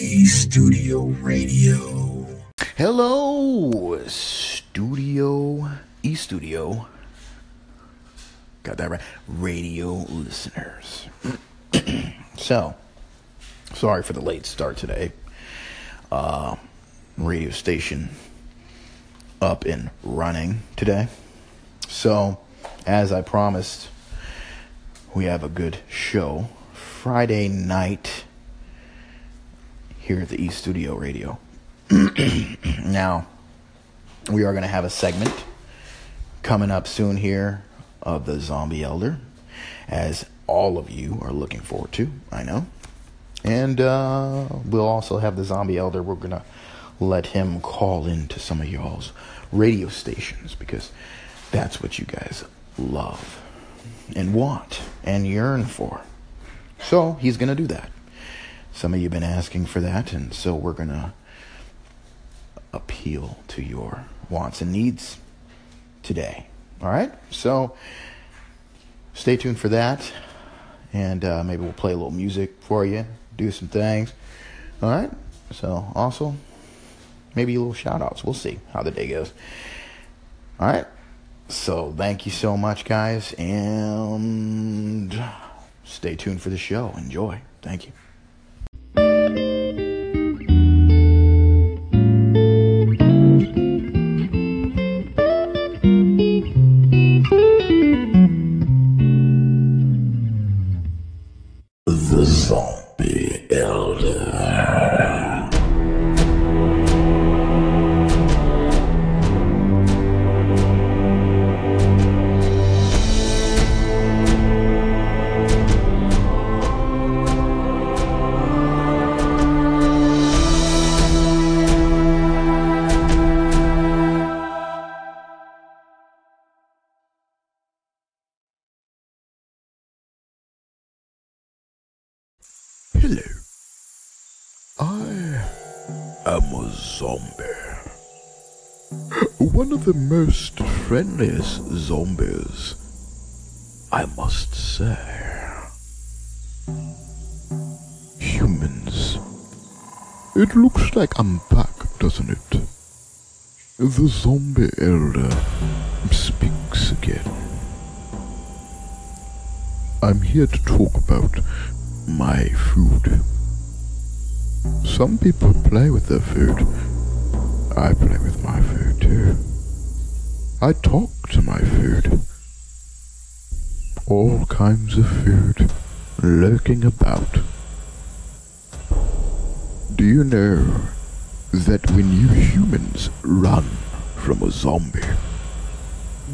Studio Radio. Hello, Studio E Studio. Got that right. Radio listeners. so, sorry for the late start today. Uh, radio station up and running today. So, as I promised, we have a good show Friday night here at the East Studio Radio. now, we are going to have a segment coming up soon here of the Zombie Elder, as all of you are looking forward to, I know. And uh, we'll also have the Zombie Elder. We're going to let him call into some of y'all's radio stations because that's what you guys love and want and yearn for. So he's going to do that. Some of you have been asking for that, and so we're going to appeal to your wants and needs today. All right? So stay tuned for that, and uh, maybe we'll play a little music for you, do some things. All right? So also, maybe a little shout outs. We'll see how the day goes. All right? So thank you so much, guys, and stay tuned for the show. Enjoy. Thank you. Hello. I am a zombie. One of the most friendliest zombies, I must say. Humans. It looks like I'm back, doesn't it? The zombie elder speaks again. I'm here to talk about my food. Some people play with their food. I play with my food too. I talk to my food. All kinds of food lurking about. Do you know that when you humans run from a zombie,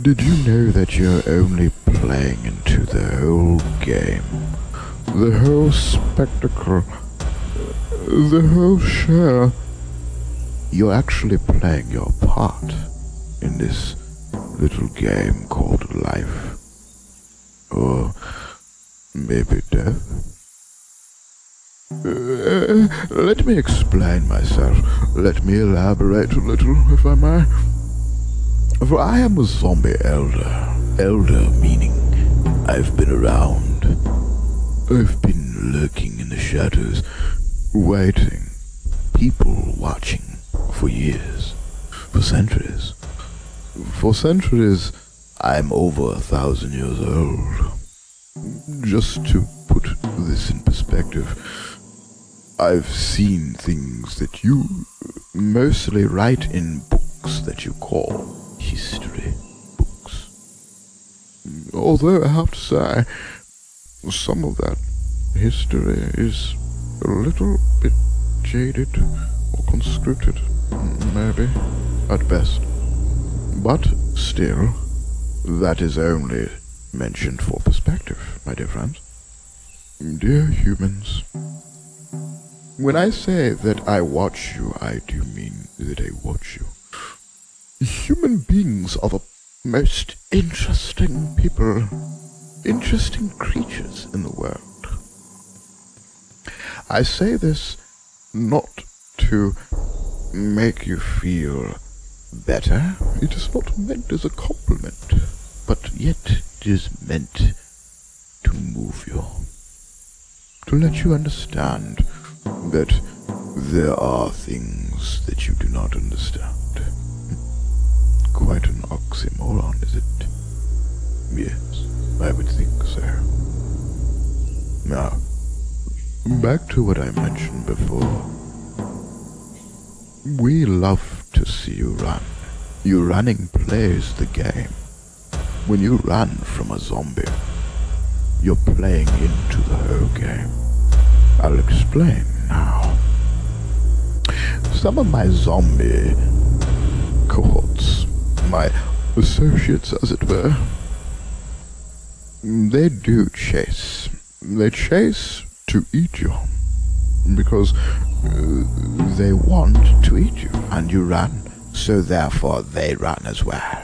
did you know that you're only playing into the whole game? The whole spectacle, the whole show. You're actually playing your part in this little game called life. Or maybe death. Uh, let me explain myself. Let me elaborate a little, if I may. For I am a zombie elder. Elder meaning I've been around. I've been lurking in the shadows, waiting. People watching for years, for centuries. For centuries, I'm over a thousand years old. Just to put this in perspective, I've seen things that you mostly write in books that you call history books. Although I have to say, some of that history is a little bit jaded or conscripted, maybe, at best. But still, that is only mentioned for perspective, my dear friends. Dear humans, when I say that I watch you, I do mean that I watch you. Human beings are the most interesting people, interesting creatures in the world. I say this not to make you feel better. It is not meant as a compliment, but yet it is meant to move you. To let you understand that There are things that you do not understand. Back to what I mentioned before. We love to see you run. Your running plays the game. When you run from a zombie, you're playing into the whole game. I'll explain now. Some of my zombie cohorts, my associates as it were, they do chase. They chase to eat you because uh, they want to eat you and you run, so therefore they run as well.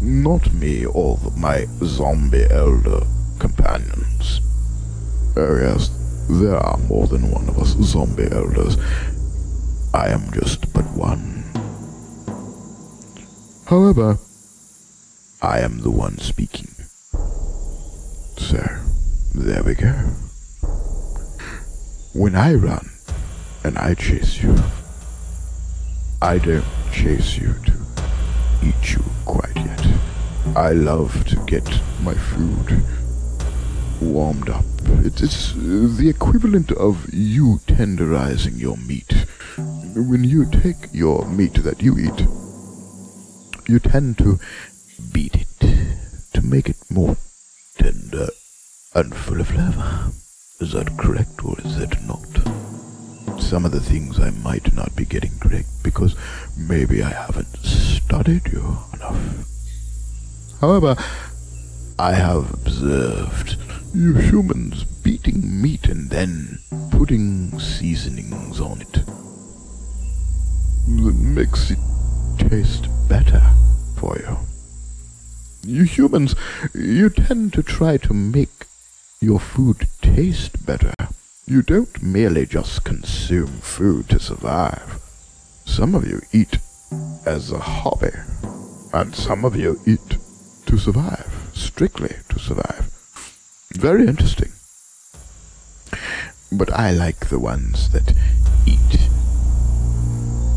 Not me or my zombie elder companions. Oh yes, there are more than one of us zombie elders. I am just but one. However, I am the one speaking. So, there we go. When I run and I chase you, I don't chase you to eat you quite yet. I love to get my food warmed up. It is the equivalent of you tenderizing your meat. When you take your meat that you eat, you tend to beat it to make it more tender and full of flavor. Is that correct or is that not? Some of the things I might not be getting correct because maybe I haven't studied you enough. However, I have observed you humans beating meat and then putting seasonings on it. That makes it taste better for you. You humans, you tend to try to make your food taste better. You don't merely just consume food to survive. Some of you eat as a hobby, and some of you eat to survive, strictly to survive. Very interesting. But I like the ones that eat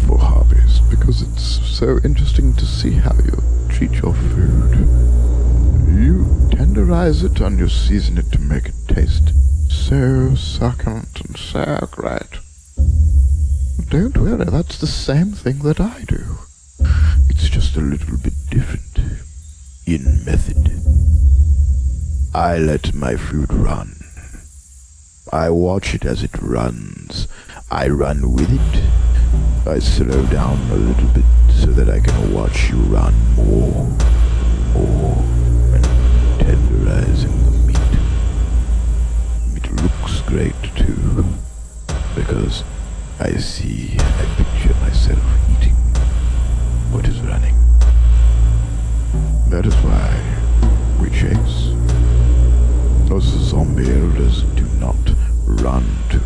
for hobbies because it's so interesting to see how you treat your food. You tenderize it and you season it to make it taste so succulent and so great. Don't worry, that's the same thing that I do. It's just a little bit different in method. I let my food run. I watch it as it runs. I run with it. I slow down a little bit so that I can watch you run more, more, and tenderizing great too, because I see, I picture myself eating what is running. That is why we chase. Those zombie elders do not run to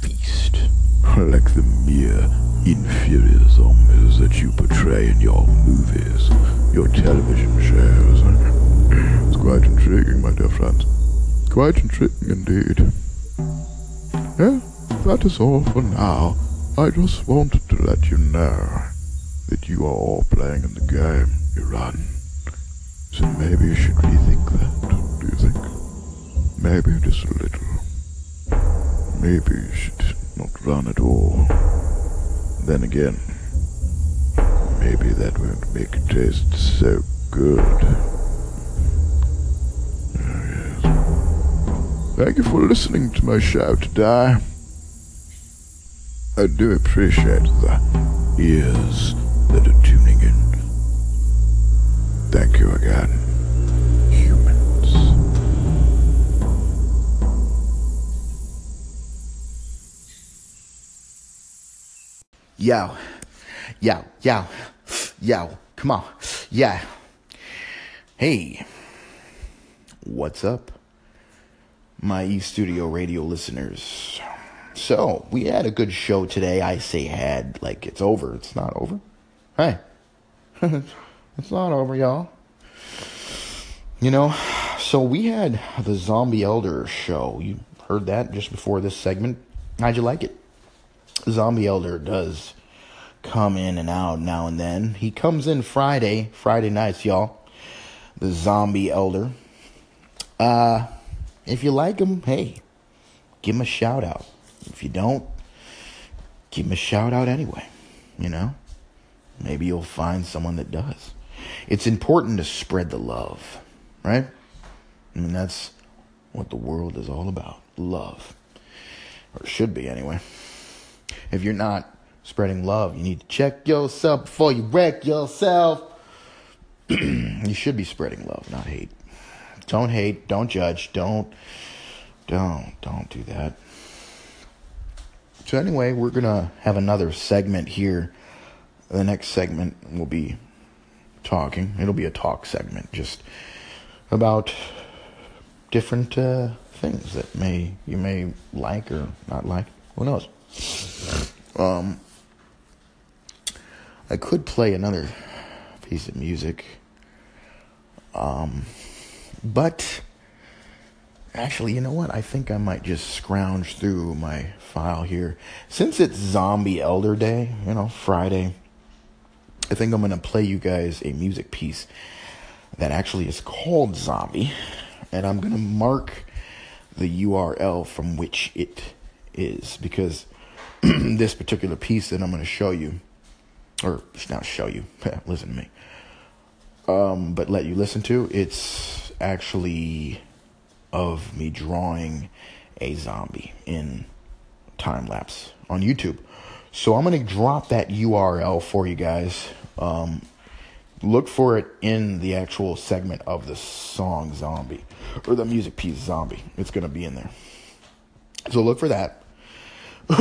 feast like the mere inferior zombies that you portray in your movies, your television shows. It's quite intriguing, my dear friends. Quite intriguing indeed. Yeah, that is all for now. I just wanted to let you know that you are all playing in the game you run. So maybe you should rethink that, do you think? Maybe just a little. Maybe you should not run at all. Then again, maybe that won't make it taste so good. Thank you for listening to my show today. I do appreciate the ears that are tuning in. Thank you again, humans. Yo, yo, yo, yo, come on, yeah. Hey, what's up, my E Studio radio listeners? So, we had a good show today. I say had, like it's over. It's not over. Hey, it's not over, y'all. You know, so we had the Zombie Elder show. You heard that just before this segment. how'd you like it? Zombie Elder does come in and out now and then. He comes in Friday, Friday nights, y'all. The Zombie Elder. Uh, if you like him, hey, give him a shout out. If you don't, give him a shout out anyway. You know, maybe you'll find someone that does. It's important to spread the love, right? I mean, that's what the world is all about love. Or should be, anyway. If you're not spreading love, you need to check yourself before you wreck yourself. you should be spreading love, not hate. Don't hate, don't judge, don't, don't, don't do that. So, anyway, we're going to have another segment here. The next segment will be talking. It'll be a talk segment just about different uh, things that may you may like or not like. Who knows? Um, I could play another piece of music. Um, but actually, you know what? I think I might just scrounge through my file here. Since it's Zombie Elder Day, you know, Friday, I think I'm going to play you guys a music piece that actually is called Zombie. And I'm going to mark the URL from which it is because this particular piece that I'm going to show you, or not show you, listen to me, um, but let you listen to, it's actually of me drawing a zombie in time lapse on YouTube. So I'm to drop that URL for you guys. Um, look for it in the actual segment of the song Zombie or the music piece Zombie. It's to be in there. So look for that.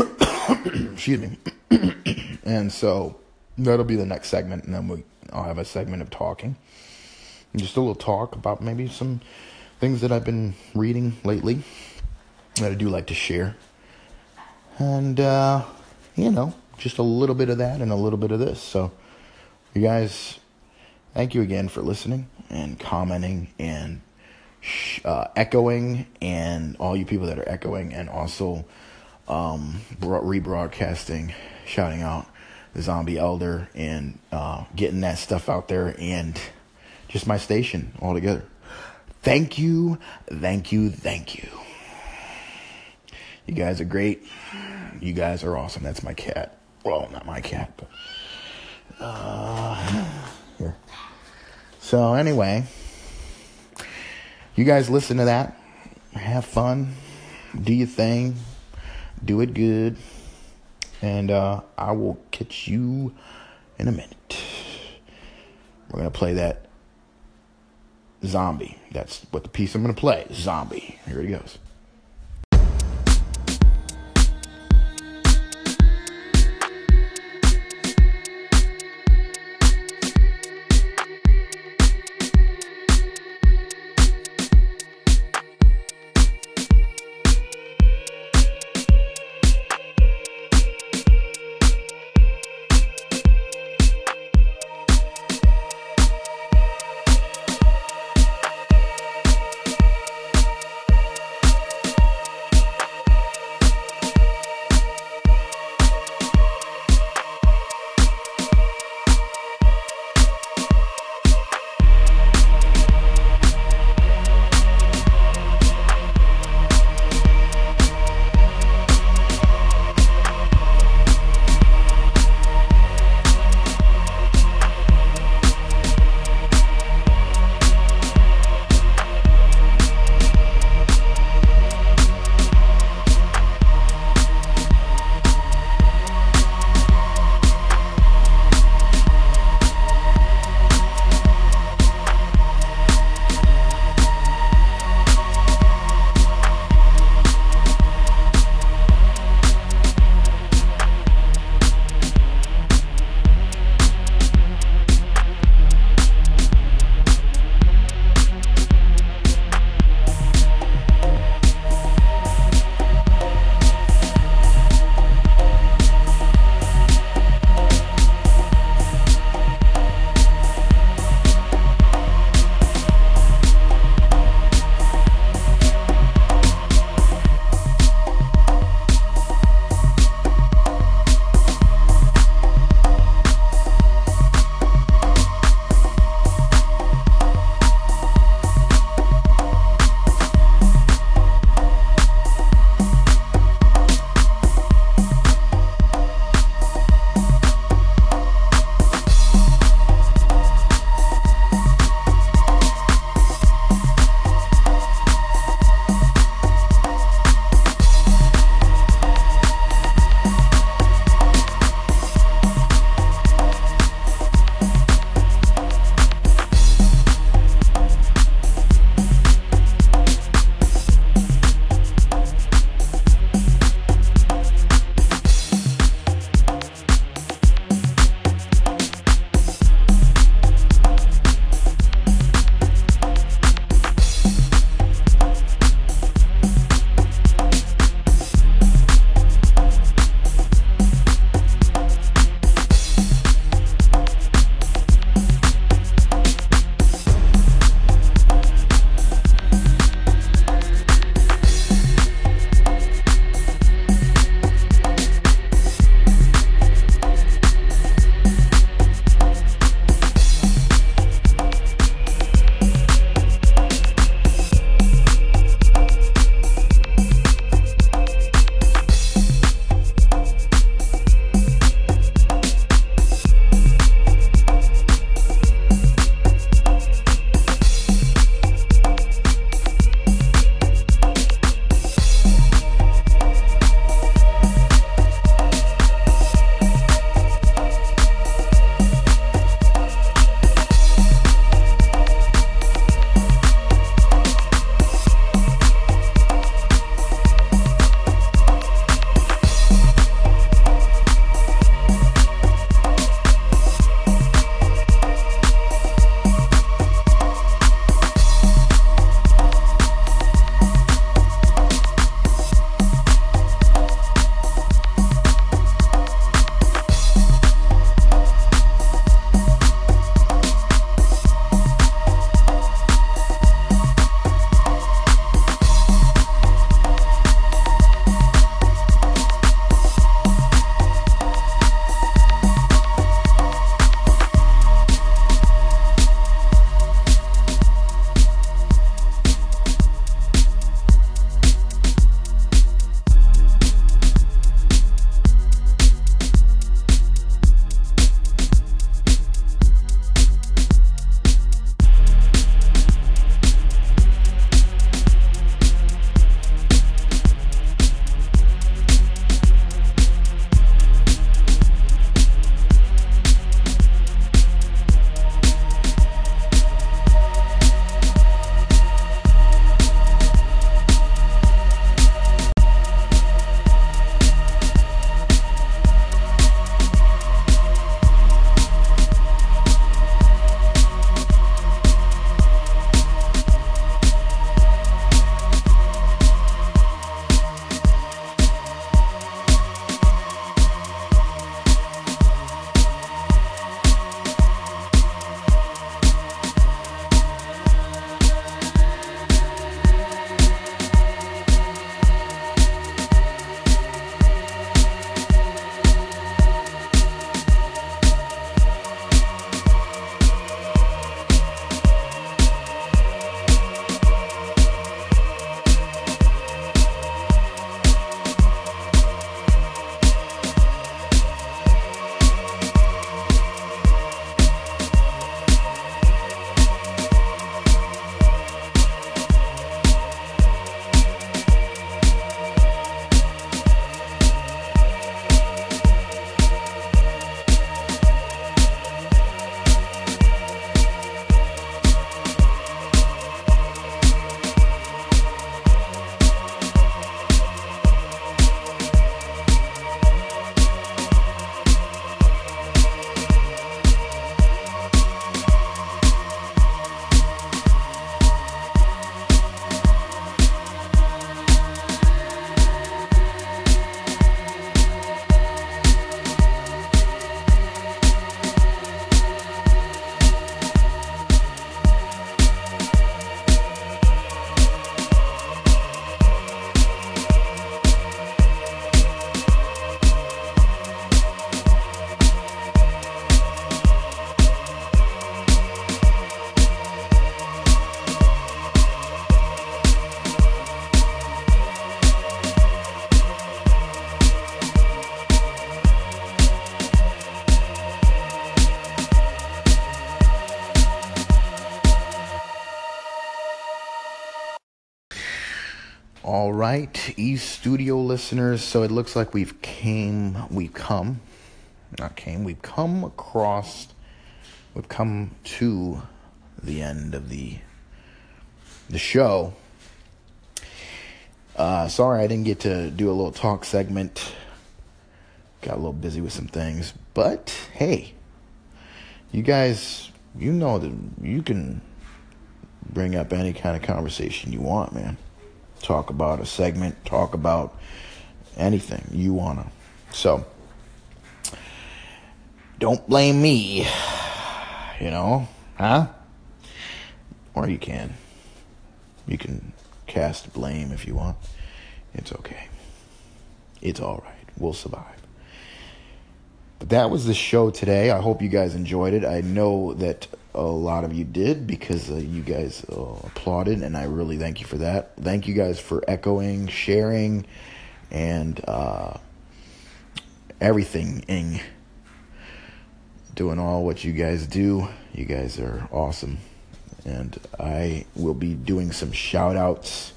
Excuse me. and so that'll be the next segment, and then we I'll have a segment of talking, just a little talk about maybe some things that I've been reading lately that I do like to share, and uh, you know, just a little bit of that and a little bit of this. So, you guys, thank you again for listening and commenting and uh, echoing, and all you people that are echoing, and also um, rebroadcasting, shouting out the Zombie Elder, and uh, getting that stuff out there, and just my station altogether. Thank you, thank you, thank you. You guys are great. You guys are awesome. That's my cat. Well, not my cat, but uh, here. So anyway, you guys listen to that. Have fun. Do your thing do it good, and uh, I will catch you in a minute. We're gonna play that zombie. That's what the piece I'm gonna play. Zombie. Here it goes. All right, East Studio listeners. So it looks like we've came, we've come, not came, we've come across, we've come to the end of the the show. Uh, sorry, I didn't get to do a little talk segment. Got a little busy with some things, but hey, you guys, you know that you can bring up any kind of conversation you want, man. Talk about a segment, talk about anything you want to. So, don't blame me, you know, huh? Or you can. You can cast blame if you want. It's okay. It's all right. We'll survive. But that was the show today. I hope you guys enjoyed it. I know that a lot of you did because uh, you guys uh, applauded, and I really thank you for that. Thank you guys for echoing, sharing, and uh, everything. Doing all what you guys do. You guys are awesome. And I will be doing some shout outs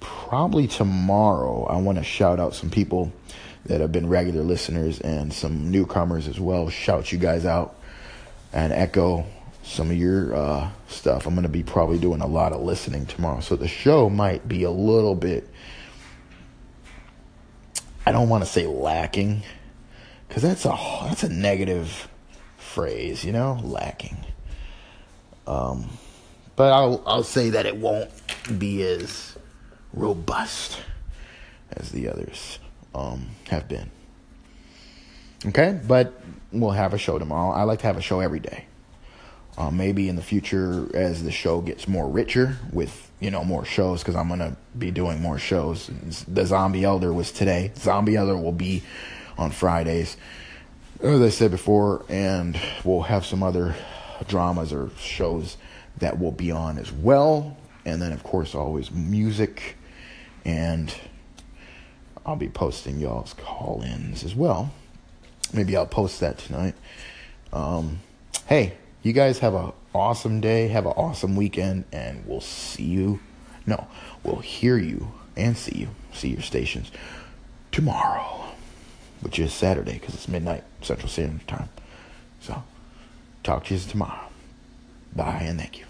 probably tomorrow. I want to shout out some people that have been regular listeners and some newcomers as well. Shout you guys out and echo some of your uh, stuff. I'm going to be probably doing a lot of listening tomorrow. So the show might be a little bit, I don't want to say lacking, because that's a, that's a negative phrase, you know, lacking. Um, but I'll, I'll say that it won't be as robust as the others um, have been. Okay, but we'll have a show tomorrow. I like to have a show every day. Uh, maybe in the future, as the show gets more richer with you know more shows, because I'm gonna be doing more shows. The Zombie Elder was today. Zombie Elder will be on Fridays, as I said before, and we'll have some other dramas or shows that will be on as well. And then, of course, always music and I'll be posting y'all's call ins as well. Maybe I'll post that tonight. Um, hey, you guys have an awesome day, have an awesome weekend, and we'll see you. No, we'll hear you and see you, see your stations tomorrow, which is Saturday because it's midnight Central Standard Time. So, talk to you tomorrow. Bye and thank you.